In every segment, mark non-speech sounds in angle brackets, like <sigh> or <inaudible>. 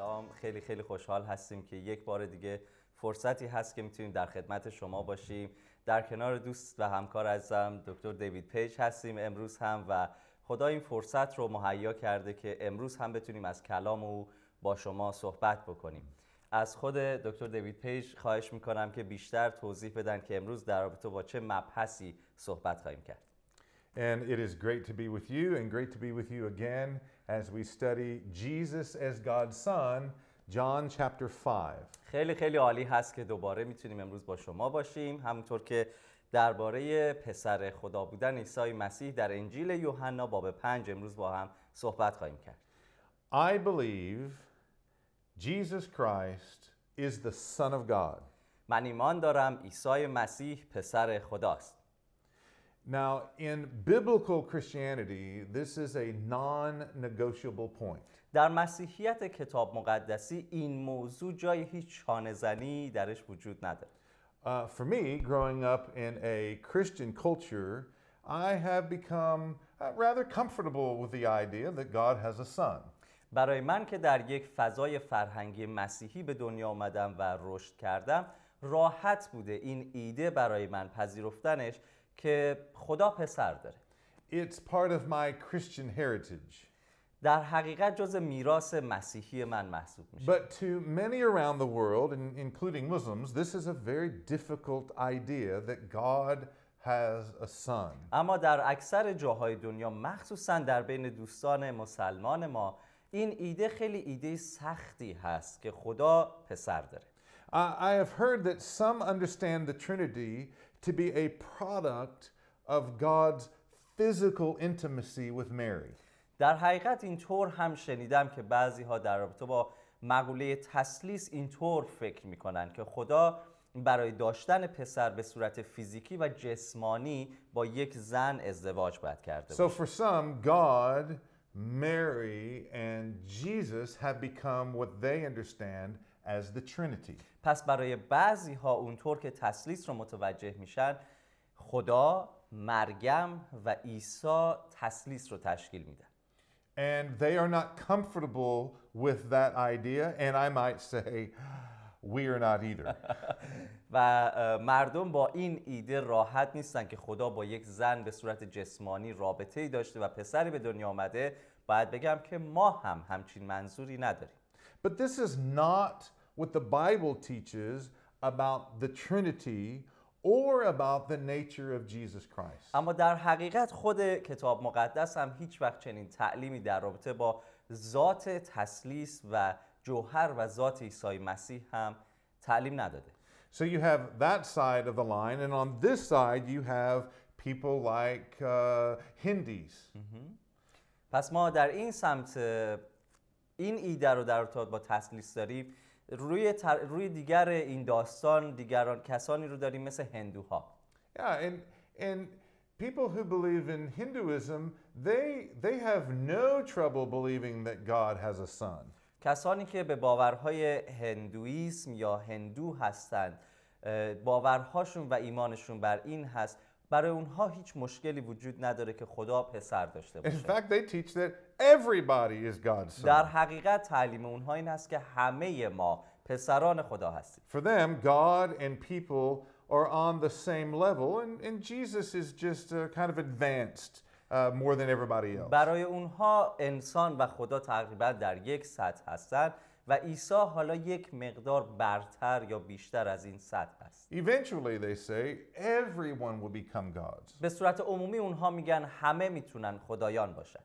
سلام. خیلی خیلی خوشحال هستیم که یک بار دیگه فرصتی هست که می‌تونیم در خدمت شما باشیم. در کنار دوست و همکار عزیزم دکتر دیوید پیج هستیم امروز هم و خدا این فرصت رو مهیا کرده که امروز هم بتونیم از کلام او با شما صحبت بکنیم. از خود دکتر دیوید پیج خواهش می‌کنم که بیشتر توضیح بدن که امروز در رابطه با چه مبحثی صحبت خواهیم کرد. And it is great to be with you and great to be with you again. As we study Jesus as God's Son, John chapter 5. خیلی خیلی عالی هست که دوباره می‌تونیم امروز با شما باشیم همونطور که درباره پسر خدا بودن عیسی مسیح در انجیل یوحنا باب پنج امروز با هم صحبت خواهیم کرد I believe Jesus Christ is the Son of God. من ایمان دارم عیسی مسیح پسر خداست Now, in biblical Christianity, this is a non negotiable point. در مسیحیت کتاب مقدسی این موضوع جای هیچ چانه‌زنی درش وجود نداره Uh, for me, growing up in a Christian culture, I have become uh, rather comfortable with the idea that God has a son. برای من که در یک فضای فرهنگی مسیحی به دنیا آمدم و رشد کردم راحت بوده این ایده برای من پذیرفتنش که خدا پسر داره It's part of my Christian heritage. در حقیقت جز میراث مسیحی من محسوب میشه But to many around the world, in- including Muslims, this is a very difficult idea that God has a son. اما در اکثر جاهای دنیا مخصوصا در بین دوستان مسلمان ما این ایده خیلی ایده سختی هست که خدا پسر داره I have heard that some understand the Trinity to be a product of God's physical intimacy with Mary. در حقیقت اینطور هم شنیدم که بعضی ها در رابطه با مقوله تسلیس اینطور فکر می‌کنن که خدا برای داشتن پسر به صورت فیزیکی و جسمانی با یک زن ازدواج باید کرده So باشه for some, God, Mary, and Jesus have become what they understand as the Trinity. پس برای بعضی ها اونطور که تسلیس رو متوجه میشن خدا مریم و عیسی تسلیس رو تشکیل میدن And they are not comfortable with that idea, and I might say, <gasps> we are not either. <laughs> و مردم با این ایده راحت نیستن که خدا با یک زن به صورت جسمانی رابطه ای داشته و پسری به دنیا آمده باید بگم که ما هم همچین منظوری نداریم But this is not what the Bible teaches about the Trinity or about the nature of Jesus Christ. اما در حقیقت خود کتاب مقدس هم هیچ وقت چنین تعلیمی در رابطه با ذات تسلیس و جوهر و ذات عیسی مسیح هم تعلیم نداده So you have that side of the line, and on this side, you have people like uh, Hindis. پس ما در این سمت اه، این ایده رو در ارتباط با تسلیس داریم روی, تر... روی دیگر این داستان دیگران کسانی رو داریم مثل هندوها Yeah, and and people who believe in Hinduism, they they have no trouble believing that God has a son. کسانی که به باورهای هندویسم یا هندو هستند باورهاشون و ایمانشون بر این هست برای اونها هیچ مشکلی وجود نداره که خدا پسر داشته In باشه fact, they teach that everybody is God's در son. حقیقت تعلیم اونها این است که همه ما پسران خدا هستیم For them, God and people are on the same level, and, and Jesus is just uh, kind of advanced uh, more than everybody else. برای اونها انسان و خدا تقریبا در یک سطح هستند و عیسی حالا یک مقدار برتر یا بیشتر از این سطح است Eventually, they say, everyone will become gods. به صورت عمومی اونها میگن همه می‌تونن خدایان باشن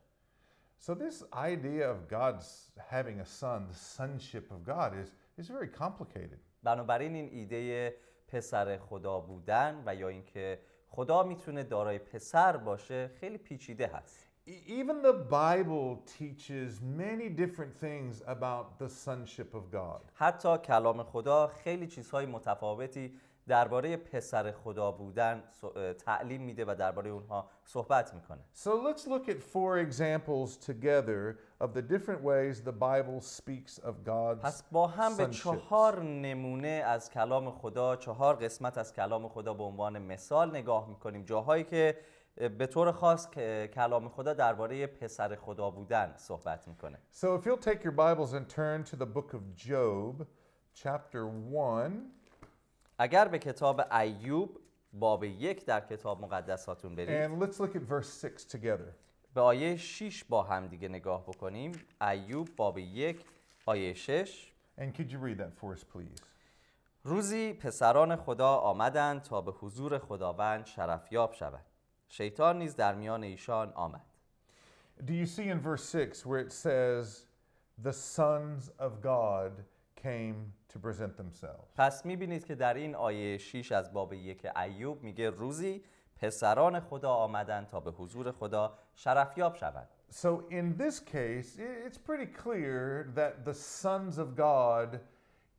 So, this idea of God's having a son, the sonship of God, is, is very complicated. بنابراین این ایده پسر خدا بودن و یا اینکه خدا می‌تونه دارای پسر باشه خیلی پیچیده هست Even the Bible teaches many different things about the sonship of God. حتی کلام خدا خیلی چیزهای متفاوتی درباره پسر خدا بودن س- اه، تعلیم میده و درباره اونها صحبت می‌کنه So let's look at four examples together of the different ways the Bible speaks of God's پس با هم به sonship. چهار نمونه از کلام خدا چهار قسمت از کلام خدا به عنوان مثال نگاه می‌کنیم جاهایی که اه، به طور خاص کلام خدا درباره پسر خدا بودن صحبت می‌کنه. So if you'll take your Bibles and turn to the book of Job, chapter 1, اگر به کتاب ایوب باب یک در کتاب مقدساتون برید. And let's look at verse 6 together. به آیه 6 با هم دیگه نگاه بکنیم. ایوب باب یک آیه 6 And could you read that for us, please? روزی پسران خدا آمدند تا به حضور خداوند شرفیاب شوند. شیطان نیز در میان ایشان آمد Do you see in verse 6 where it says, the sons of God came to present themselves? پس می‌بینید که در این آیه 6 از باب یک ایوب میگه روزی پسران خدا آمدند تا به حضور خدا شرفیاب شوند So in this case, it's pretty clear that the sons of God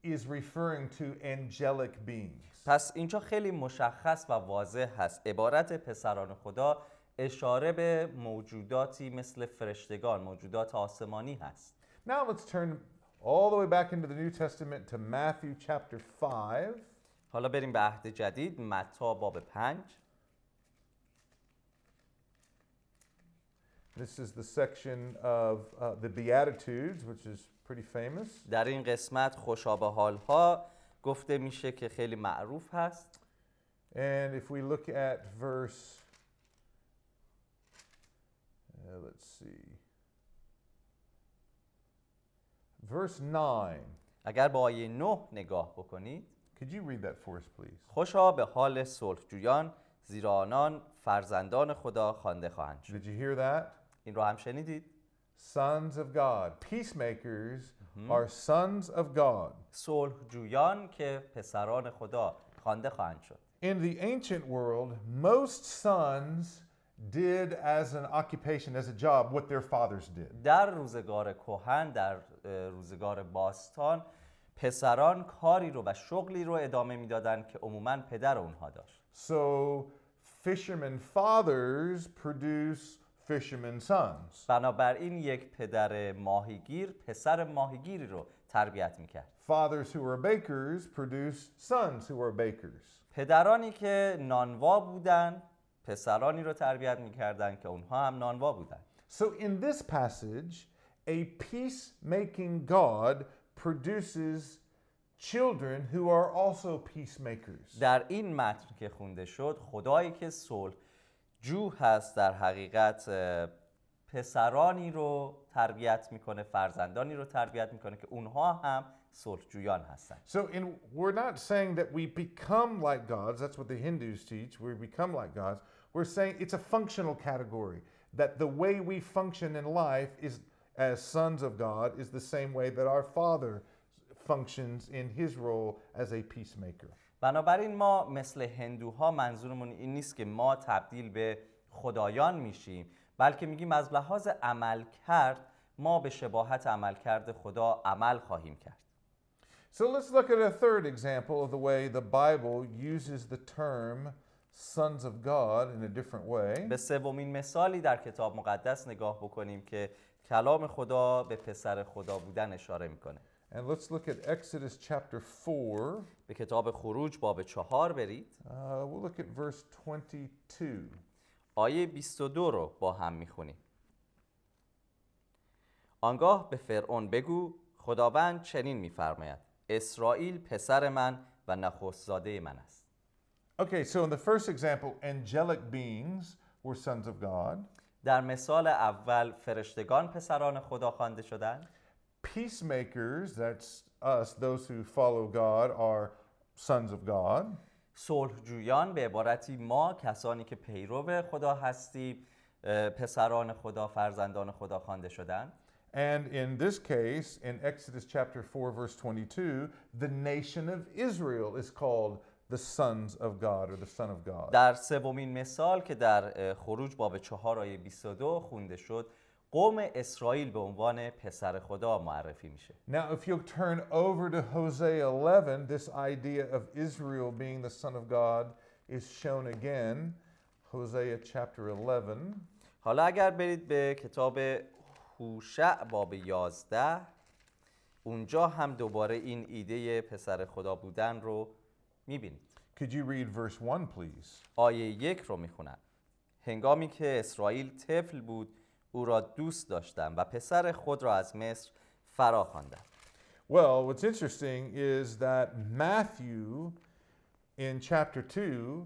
is referring to angelic beings. پس اینجا خیلی مشخص و واضح هست عبارت پسران خدا اشاره به موجوداتی مثل فرشتگان موجودات آسمانی هست Now let's turn all the way back into the New Testament to Matthew chapter 5. حالا بریم به عهد جدید متا باب پنج This is the section of uh, the Beatitudes, which is pretty famous. در این قسمت خوشا به حالها گفته میشه که خیلی معروف هست And if we look at verse, uh, let's see, verse 9. اگر با آیه 9 نگاه بکنید Could you read that for us, please? خوشا به حال صلحجویان زیرا آنان فرزندان خدا خوانده خواهند شد Did you hear that? این رو هم شنیدید Sons of God. Peacemakers are sons of God. صلحجویان که پسران خدا خوانده خواهند شد In the ancient world, most sons did as an occupation, as a job, what their fathers did. در روزگار کهن در اه، روزگار باستان پسران کاری رو و شغلی رو ادامه می‌دادند که عموما پدر اونها داشت So, fishermen fathers produce fishermen sons. بنابراین یک پدر ماهیگیر پسر ماهیگیری رو تربیت می‌کرد Fathers who are bakers produce sons who are bakers. پدرانی که نانوا بودن پسرانی رو تربیت می‌کردن که اونها هم نانوا بودن So, in this passage, a peacemaking God produces children who are also peacemakers. در این متن که خونده شد خدایی که صلح جو هست در حقیقت اه، پسرانی رو تربیت میکنه فرزندانی رو تربیت میکنه که اونها هم صلحجویان هستن So, in, we're not saying that we become like gods. That's what the Hindus teach. We become like gods. We're saying it's a functional category. That the way we function in life is as sons of God is the same way that our Father functions in his role as a peacemaker. بنابراین ما مثل هندوها منظورمون این نیست که ما تبدیل به خدایان میشیم بلکه میگیم از لحاظ عمل کرد ما به شباهت عمل کرد خدا عمل خواهیم کرد So let's look at a third example of the way the Bible uses the term sons of God in a different way. به سومین مثالی در کتاب مقدس نگاه بکنیم که کلام خدا به پسر خدا بودن اشاره می‌کنه And let's look at Exodus chapter 4. به کتاب خروج باب چهار برید Uh, we'll look at verse 22. آیه 22 رو با هم می‌خونیم آنگاه به فرعون بگو خداوند چنین میفرماید اسرائیل پسر من و نخستزاده من است Okay, so in the first example, angelic beings were sons of God. در مثال اول فرشتگان پسران خدا خوانده شدند peacemakers, that's us, those who follow God, are sons of God. صلحجویان به عبارتی ما کسانی که پیرو خدا هستیم اه، پسران خدا فرزندان خدا خوانده شدند And in this case, in Exodus chapter 4, verse 22, the nation of Israel is called the sons of God or the Son of God. در سومین مثال که در اه، خروج باب چهار آیه 22 خونده شد قوم اسرائیل به عنوان پسر خدا معرفی میشه Now, if you'll turn over to Hosea 11, this idea of Israel being the Son of God is shown again. Hosea chapter 11. حالا اگر برید به کتاب هوشع باب 11 اونجا هم دوباره این ایده پسر خدا بودن رو می‌بینید Could you read verse 1, please? آیه یک رو می‌خونم هنگامی که اسرائیل طفل بود او را دوست داشتم و پسر خود را از مصر فرا خواندم Well, what's interesting is that Matthew in chapter 2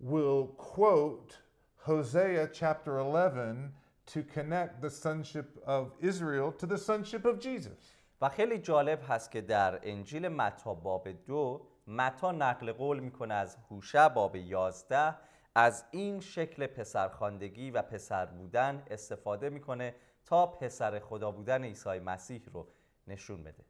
will quote Hosea chapter 11 to connect the sonship of Israel to the sonship of Jesus. و خیلی جالب هست که در انجیل متا باب دو متا نقل قول می‌کنه از هوشع باب 11 از این شکل پسرخواندگی و پسر بودن استفاده می‌کنه تا پسر خدا بودن عیسی مسیح رو نشون بده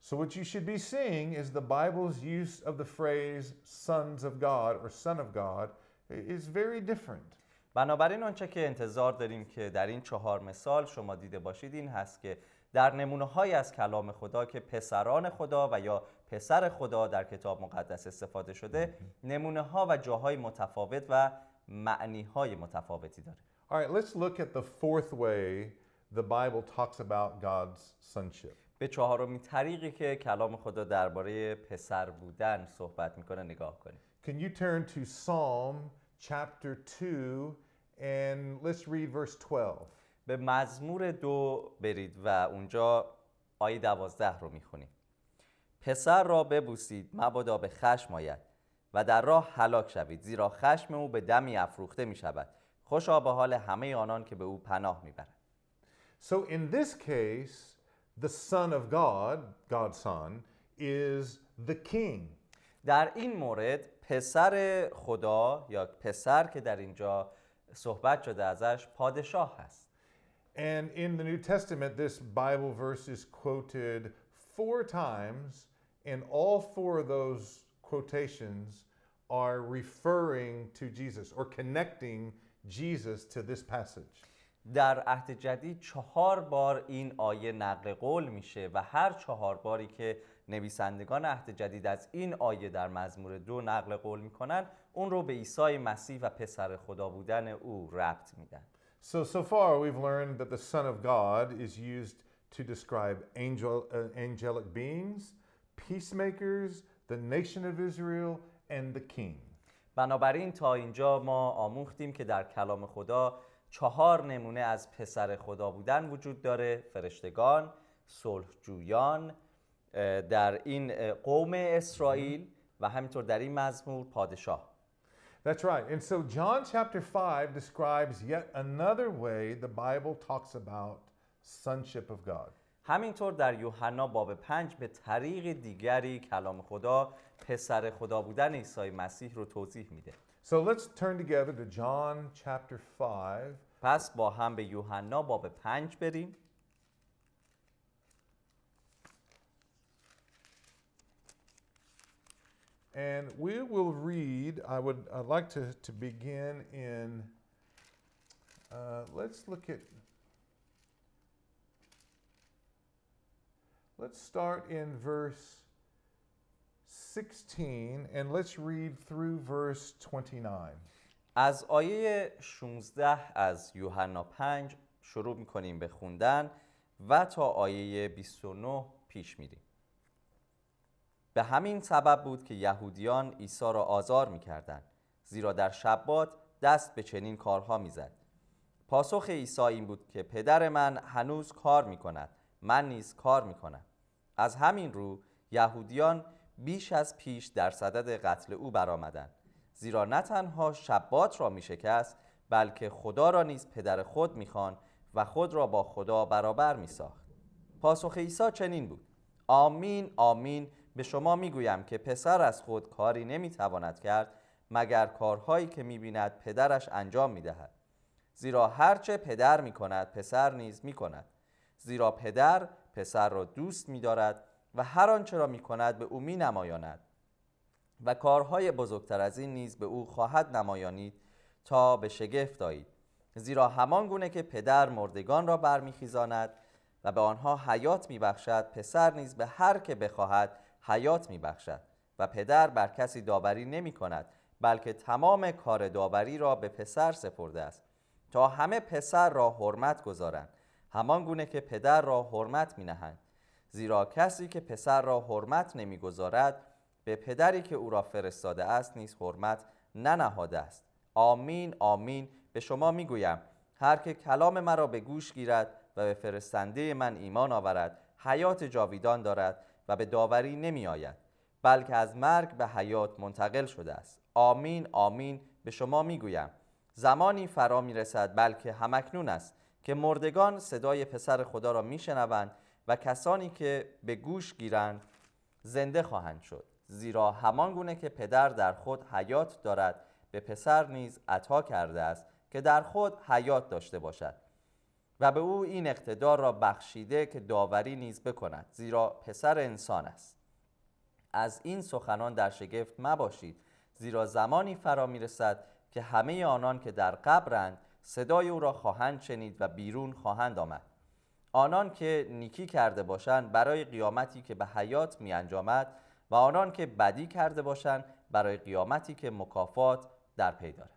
So, what you should be seeing is the Bible's use of the phrase sons of God or son of God is very different. بنابراین آنچه که انتظار داریم که در این چهار مثال شما دیده باشید این هست که در نمونه های از کلام خدا که پسران خدا و یا پسر خدا در کتاب مقدس استفاده شده نمونه ها و جاهای متفاوت و معنی های متفاوتی داره All right, let's look at the fourth way the Bible talks about God's sonship. به چهارمین طریقی که کلام خدا درباره پسر بودن صحبت می‌کنه نگاه کنیم Can you turn to Psalm chapter 2 and let's read verse 12? به مزمور دو برید و اونجا آیه دوازده رو می‌خونیم پسر را ببوسید مبادا به خشم آید و در راه هلاک شوید زیرا خشم او به دمی افروخته می شود خوشا به حال همه آنان که به او پناه می‌برند. So, in this case, the Son of God, God's Son, is the King. در این مورد پسر خدا یا پسر که در اینجا صحبت شده ازش پادشاه هست. And in the New Testament, this Bible verse is quoted four times, and all four of those quotations are referring to Jesus or connecting Jesus to this passage. در عهد جدید چهار بار این آیه نقل قول میشه و هر چهار باری که نویسندگان عهد جدید از این آیه در مزمور دو نقل قول میکنن اون رو به عیسی مسیح و پسر خدا بودن او ربط میدن So, so far, we've learned that the Son of God is used to describe angel, uh, angelic beings, peacemakers, the nation of Israel, and the king. بنابراین تا اینجا ما آموختیم که در کلام خدا چهار نمونه از پسر خدا بودن وجود داره فرشتگان، صلحجویان، اه، در این اه، قوم اسرائیل و همینطور در این مزمور پادشاه That's right. And so, John chapter 5 describes yet another way the Bible talks about sonship of God. همینطور در یوحنا باب پنج به طریق دیگری کلام خدا پسر خدا بودن عیسی مسیح رو توضیح میده So, let's turn together to John chapter 5. پس با هم به یوحنا باب پنج بریم And we will read, I would I'd like to, to begin in, uh, let's look at, let's start in verse 16 and let's read through verse 29. از آیه 16 از یوحنا 5 شروع میکنیم به خوندن و تا آیه 29 پیش میریم به همین سبب بود که یهودیان عیسی را آزار می‌کردند زیرا در شبات دست به چنین کارها می‌زد. پاسخ عیسی این بود که پدر من هنوز کار می‌کند من نیز کار می‌کنم. از همین رو یهودیان بیش از پیش در صدد قتل او برآمدند زیرا نه تنها شبات را می شکست بلکه خدا را نیز پدر خود می‌خوان و خود را با خدا برابر می ساخت پاسخ عیسی چنین بود آمین آمین به شما می‌گویم که پسر از خود کاری نمی‌تواند کرد مگر کارهایی که می‌بیند پدرش انجام می‌دهد. زیرا هرچه پدر می‌کند پسر نیز می‌کند. زیرا پدر پسر را دوست میدارد و هر آنچه را می‌کند به او مینمایاند. و کارهای بزرگتر از این نیز به او خواهد نمایانید تا به شگفت آیید. زیرا همان گونه که پدر مردگان را برمیخیزاند و به آنها حیات میبخشد پسر نیز به هر که بخواهد حیات میبخشد و پدر بر کسی داوری نمی کند بلکه تمام کار داوری را به پسر سپرده است. تا همه پسر را حرمت گذارند همان گونه که پدر را حرمت می نهند زیرا کسی که پسر را حرمت نمی‌گذارد به پدری که او را فرستاده است نیز حرمت ننهاده است. آمین آمین. به شما می‌گویم هر که کلام مرا به گوش گیرد و به فرستنده من ایمان آورد حیات جاویدان دارد و به داوری نمی آید بلکه از مرگ به حیات منتقل شده است. آمین آمین. به شما می‌گویم. زمانی فرا می رسد بلکه همکنون است که مردگان صدای پسر خدا را میشنوند و کسانی که به گوش گیرند زنده خواهند شد. زیرا همان گونه که پدر در خود حیات دارد به پسر نیز عطا کرده است که در خود حیات داشته باشد. و به او این اقتدار را بخشیده که داوری نیز بکند زیرا پسر انسان است. از این سخنان در شگفت مباشید زیرا زمانی فرا می‌رسد که همه آنان که در قبرند صدای او را خواهند شنید و بیرون خواهند آمد. آنان که نیکی کرده باشند برای قیامتی که به حیات می انجامد و آنان که بدی کرده باشند برای قیامتی که مکافات در پی دارد.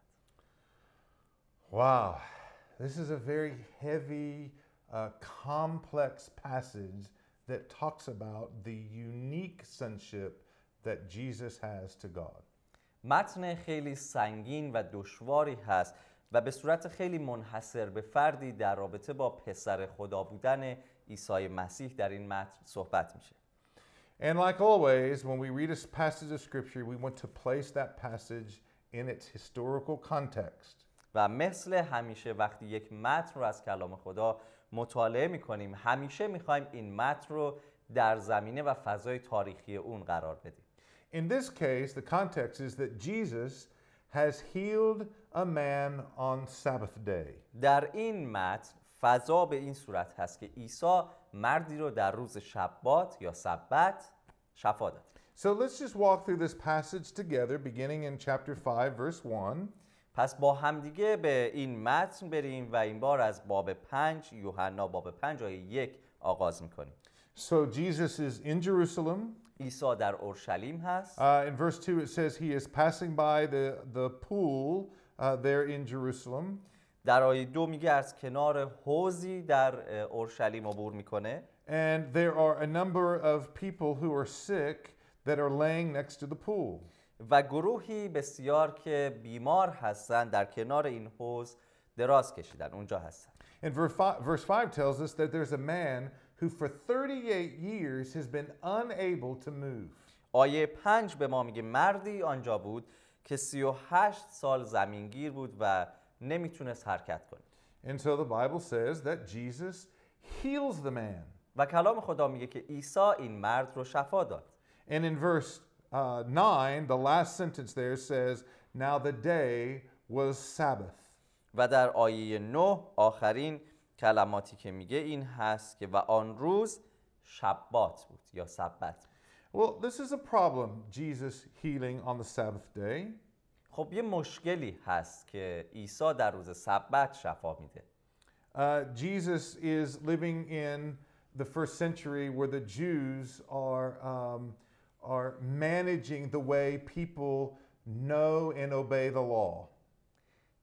Wow, this is a very heavy, uh, complex passage that talks about the unique sonship that Jesus has to God. متن خیلی سنگین و دشواری هست و به صورت خیلی منحصر به فردی در رابطه با پسر خدا بودن عیسی مسیح در این متن صحبت میشه And like always, when we read a passage of scripture, we want to place that passage in its historical context. و مثل همیشه وقتی یک متن رو از کلام خدا مطالعه می‌کنیم همیشه می‌خوایم این متن رو در زمینه و فضای تاریخی اون قرار بدیم In this case, the context is that Jesus has healed a man on Sabbath day. در این متن فضا به این صورت هست که عیسی مردی رو در روز شبات یا سبت شفا داد So let's just walk through this passage together, beginning in chapter 5, verse 1. پس با همدیگه به این متن بریم و این بار از باب پنج یوحنا باب پنج آیه یک آغاز می‌کنیم So Jesus is in Jerusalem. عیسی در اورشلیم هست Uh, in verse 2, it says he is passing by the, the pool uh, there in Jerusalem. در آیه دو میگه از کنار حوزی در اورشلیم عبور می‌کنه And there are a number of people who are sick that are laying next to the pool. و گروهی بسیار که بیمار هستن در کنار این حوز دراز کشیدن اونجا هستن And verse 5, verse 5 tells us that there's a man who for 38 years has been unable to move. آیه پنج به ما میگه مردی آنجا بود که 38 سال زمینگیر بود و نمی‌تونست حرکت کنه And so the Bible says that Jesus heals the man. و کلام خدا میگه که عیسی این مرد رو شفا داد And in verse uh, 9, the last sentence there says, Now the day was Sabbath. و در آیه 9 آخرین کلماتی که میگه این هست که و آن روز شبات بود یا سبت Well, this is a problem, Jesus healing on the Sabbath day. خب یه مشکلی هست که عیسی در روز سبت شفا میده Uh, Jesus is living in the first century where the Jews are, um, are managing the way people know and obey the law.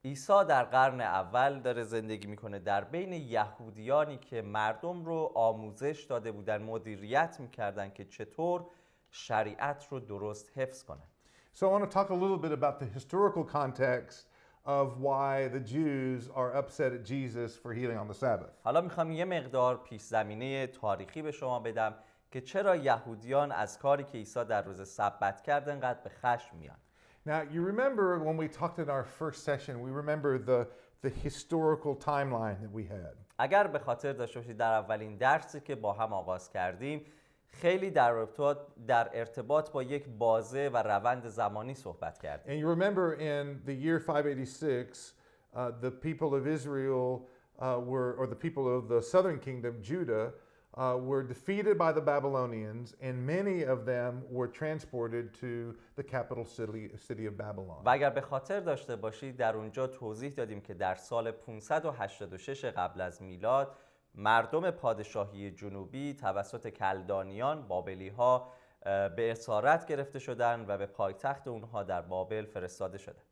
عیسی در قرن اول داره زندگی میکنه در بین یهودیانی که مردم رو آموزش داده بودن مدیریت میکردن که چطور شریعت رو درست حفظ کنن So I want to talk a little bit about the historical context of why the Jews are upset at Jesus for healing on the Sabbath. حالا میخوام یه مقدار پیش زمینه تاریخی به شما بدم که چرا یهودیان از کاری که عیسی در روز سبت کرد انقدر به خشم میان Now, you remember when we talked in our first session, we remember the the historical timeline that we had. اگر به خاطر داشته باشید در اولین درسی که با هم آغاز کردیم خیلی در ارتباط, در ارتباط با یک بازه و روند زمانی صحبت کردیم And you remember in the year 586, uh, the people of Israel uh, were, or the people of the southern kingdom, Judah, uh, were defeated by the Babylonians, and many of them were transported to the capital city, city of Babylon. و اگر به خاطر داشته باشید در اونجا توضیح دادیم که در سال 586 قبل از میلاد مردم پادشاهی جنوبی توسط کلدانیان بابلی ها به اسارت گرفته شدند و به پایتخت اونها در بابل فرستاده شدند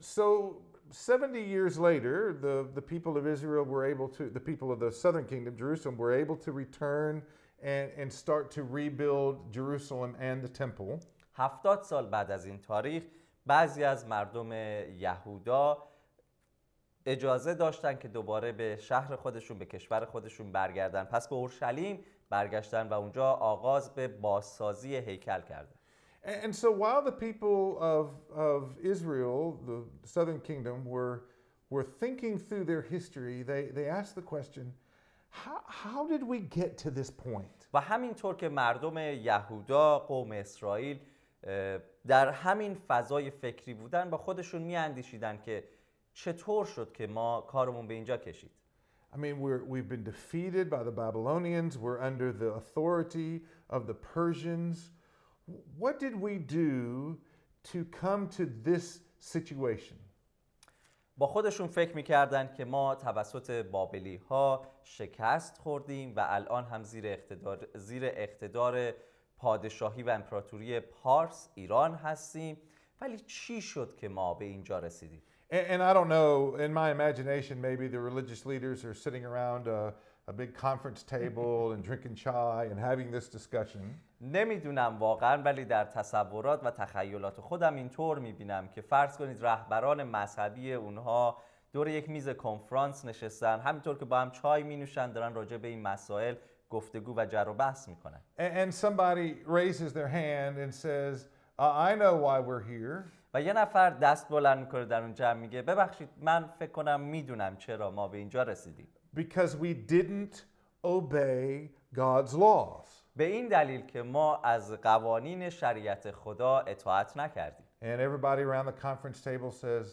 So 70 years later, the, the people of Israel were able to, the people of the southern kingdom, Jerusalem, were able to return and, and start to rebuild Jerusalem and the temple. هفتاد سال بعد از این تاریخ بعضی از مردم یهودا اجازه داشتن که دوباره به شهر خودشون به کشور خودشون برگردن پس به اورشلیم برگشتن و اونجا آغاز به بازسازی هیکل کردن And, and so while the people of, of Israel, the southern kingdom, were, were thinking through their history, they, they asked the question, how, how did we get to this point? و همینطور که مردم یهودا قوم اسرائیل اه، در همین فضای فکری بودن با خودشون میاندیشیدن که چطور شد که ما کارمون به اینجا کشید I mean, we're, we've been defeated by the Babylonians. We're under the authority of the Persians. What did we do to come to this situation? با خودشون فکر می‌کردن که ما توسط بابلی ها شکست خوردیم و الان هم زیر اقتدار, زیر اقتدار پادشاهی و امپراتوری پارس ایران هستیم. ولی چی شد که ما به اینجا رسیدیم؟ And, and I don't know, in my imagination, maybe the religious leaders are sitting around a, a big conference table and drinking chai and having this discussion. نمی‌دونم واقعا ولی در تصورات و تخیلات خودم اینطور می‌بینم که فرض کنید رهبران مذهبی اونها دور یک میز کنفرانس نشستن همینطور که با هم چای می نوشن دارن راجع به این مسائل گفتگو و جر و بحث می‌کنن And, somebody raises their hand and says, I know why we're here. و یه نفر دست بلند می‌کنه در اون جمع میگه ببخشید من فکر کنم می‌دونم چرا ما به اینجا رسیدیم Because we didn't obey God's laws. به این دلیل که ما از قوانین شریعت خدا اطاعت نکردیم And everybody around the conference table says,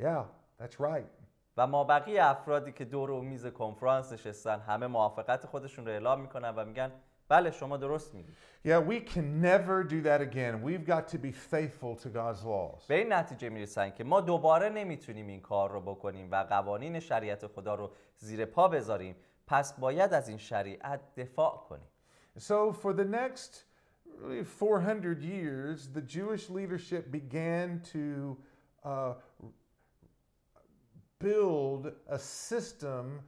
Yeah, that's right. و ما بقیه افرادی که دور اون میز کنفرانس نشستن همه موافقت خودشون رو اعلام می‌کنن و میگن بله شما درست میگید Yeah, we can never do that again. We've got to be faithful to God's laws. به این نتیجه می‌رسن که ما دوباره نمی‌تونیم این کار رو بکنیم و قوانین شریعت خدا رو زیر پا بذاریم پس باید از این شریعت دفاع کنیم So, for the next really 400 years, the Jewish leadership began to uh, build a system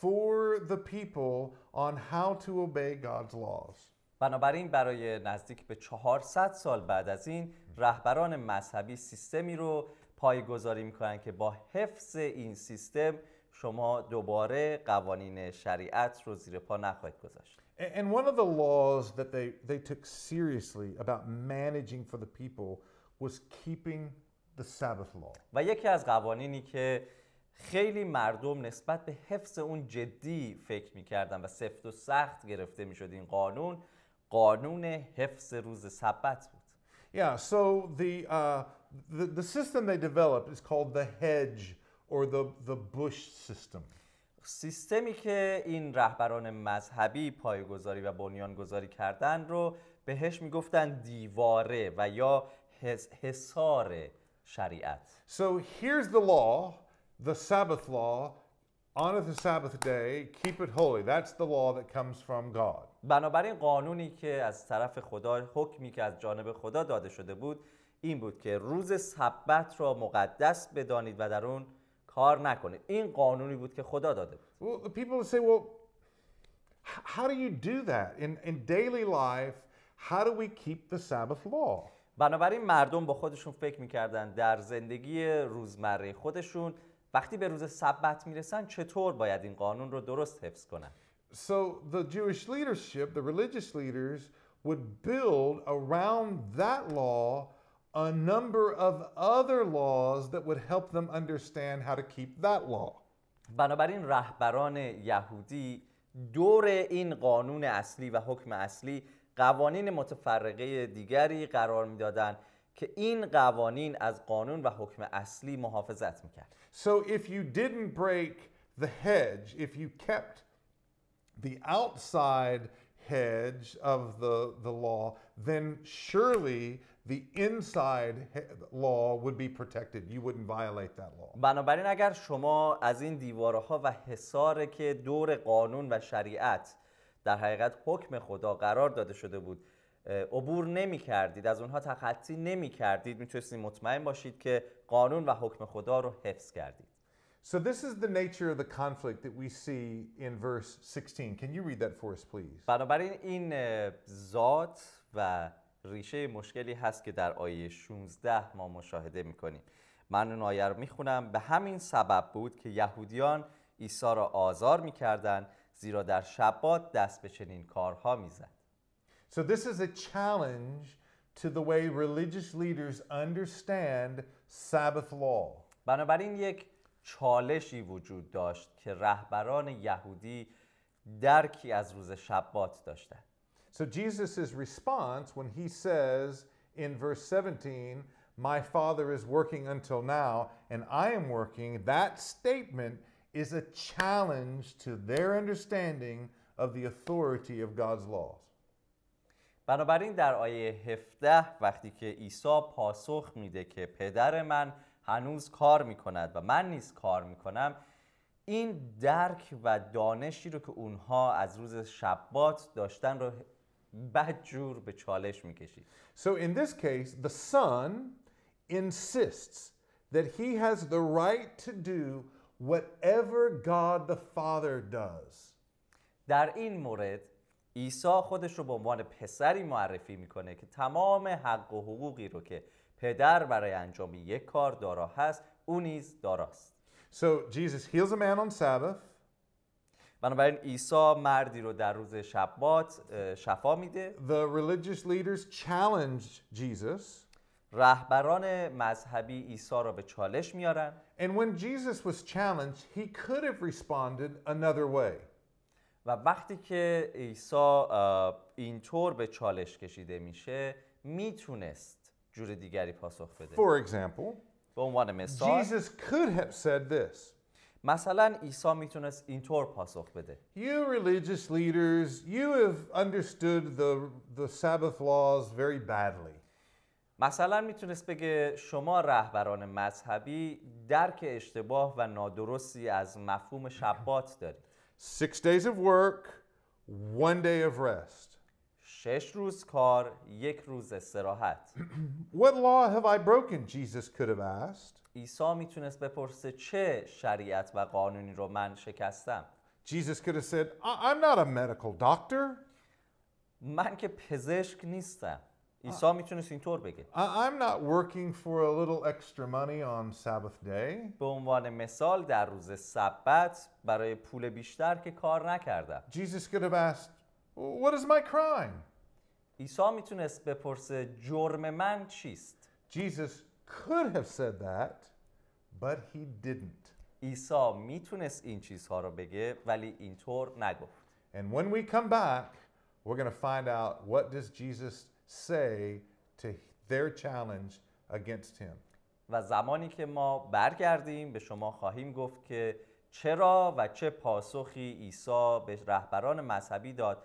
for the people on how to obey God's laws. بنابراین برای نزدیک به 400 سال بعد از این رهبران مذهبی سیستمی رو پایگذاری می‌کنن که با حفظ این سیستم شما دوباره قوانین شریعت رو زیر پا نخواهید گذاشت A- And one of the laws that they, they took seriously about managing for the people was keeping the Sabbath law. و یکی از قوانینی که خیلی مردم نسبت به حفظ اون جدی فکر می‌کردن و سفت و سخت گرفته می‌شد این قانون. قانون حفظ روز سبت بود. Yeah, so the, uh, the, the system they developed is called the hedge or the, the bush system. سیستمی که این رهبران مذهبی پایگذاری و بنیانگذاری کردن رو بهش می‌گفتن دیواره و یا حصار شریعت. So here's the law, the Sabbath law. Honor the Sabbath day, keep it holy. That's the law that comes from God. بنابراین قانونی که از طرف خدا حکمی که از جانب خدا داده شده بود این بود که روز سبت را مقدس بدانید و در اون کار نکنید این قانونی بود که خدا داده بود Well, the people say, well, h- how do you do that? In, in daily life, how do we keep the Sabbath law? بنابراین مردم با خودشون فکر می‌کردن در زندگی روزمره خودشون وقتی به روز سبت می‌رسن چطور باید این قانون رو درست حفظ کنن So the Jewish leadership, the religious leaders, would build around that law a number of other laws that would help them understand how to keep that law. بنابراین رهبران یهودی دور این قانون اصلی و حکم اصلی قوانین متفرقه دیگری قرار می‌دادند که این قوانین از قانون و حکم اصلی محافظت می‌کرد So if you didn't break the hedge, if you kept the outside hedge of the, the law, then surely the inside law would be protected. You wouldn't violate that law. بنابراین اگر شما از این دیوارها و حصار که دور قانون و شریعت در حقیقت حکم خدا قرار داده شده بود عبور نمی کردید از اونها تخطی نمی کردید می‌تونستید مطمئن باشید که قانون و حکم خدا رو حفظ کردید. So this is the nature of the conflict that we see in verse 16. Can you read that for us, please? بنابراین این ذات و ریشه مشکلی هست که در آیه 16 ما مشاهده می‌کنیم. من اون آیه رو می‌خونم. به همین سبب بود که یهودیان عیسی را آزار می‌کردند زیرا در شبات دست به چنین کارها می‌زد. So this is a challenge to the way religious leaders understand Sabbath law. بنابراین یک چالشی وجود داشت که رهبران یهودی درکی از روز شبات داشتند So Jesus' response when he says in verse 17, My Father is working until now, and I am working, that statement is a challenge to their understanding of the authority of God's laws. بنابراین در آیه 17 وقتی که عیسی پاسخ میده که پدر من هنوز کار می‌کند و من نیز کار می‌کنم این درک و دانشی رو که اونها از روز شبات داشتن رو بدجور به چالش می‌کشید So in this case, the Son insists that he has the right to do whatever God the Father does. در این مورد عیسی خودش رو به عنوان پسری معرفی می‌کنه که تمام حق و حقوقی رو که پدر برای انجام یک کار دارا هست او نیز داراست So Jesus heals a man on Sabbath. بنابراین عیسی مردی رو در روز شبات شفا میده The religious leaders challenge Jesus. رهبران مذهبی عیسی را به چالش میارن And when Jesus was challenged, he could have responded another way. و وقتی که عیسی اینطور به چالش کشیده میشه می‌تونست جور دیگری پاسخ بده. For example, به عنوان مثال Jesus could have said this. مثلا عیسی می‌تونست اینطور پاسخ بده. You religious leaders, you have understood the, the Sabbath laws very badly. مثلا می‌تونست بگه شما رهبران مذهبی درک اشتباه و نادرستی از مفهوم شبات دارید. Six days of work, one day of rest. <clears throat> شش روز کار یک روز استراحت What law have I broken? Jesus could have asked. عیسی میتونست بپرسه چه شریعت و قانونی رو من شکستم Jesus could have said, "I- I'm not a medical doctor. من که پزشک نیستم عیسی میتونست اینطور بگه I- I'm not working for a little extra money on Sabbath day. به عنوان مثال در روز سبت برای پول بیشتر که کار نکردم Jesus could have asked, What is my crime? عیسی میتونست بپرسه جرم من چیست Jesus could have said that, but he didn't. عیسی میتونست این چیزها رو بگه ولی اینطور نگفت And when we come back, we're going to find out what does Jesus say to their challenge against him. و زمانی که ما برگردیم به شما خواهیم گفت که چرا و چه پاسخی عیسی به رهبران مذهبی داد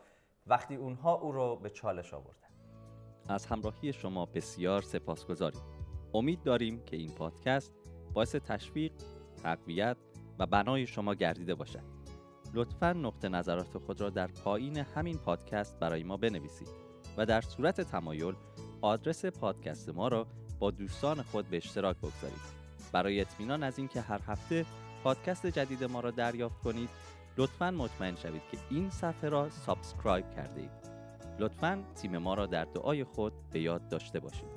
وقتی اونها او رو به چالش آوردن از همراهی شما بسیار سپاسگزاریم. امید داریم که این پادکست باعث تشویق، تقویت و بنای شما گردیده باشد. لطفا نقطه نظرات خود را در پایین همین پادکست برای ما بنویسید و در صورت تمایل آدرس پادکست ما را با دوستان خود به اشتراک بگذارید. برای اطمینان از اینکه هر هفته پادکست جدید ما را دریافت کنید، لطفا مطمئن شوید که این صفحه را subscribe کرده اید. لطفا تیم ما را در دعای خود به یاد داشته باشید.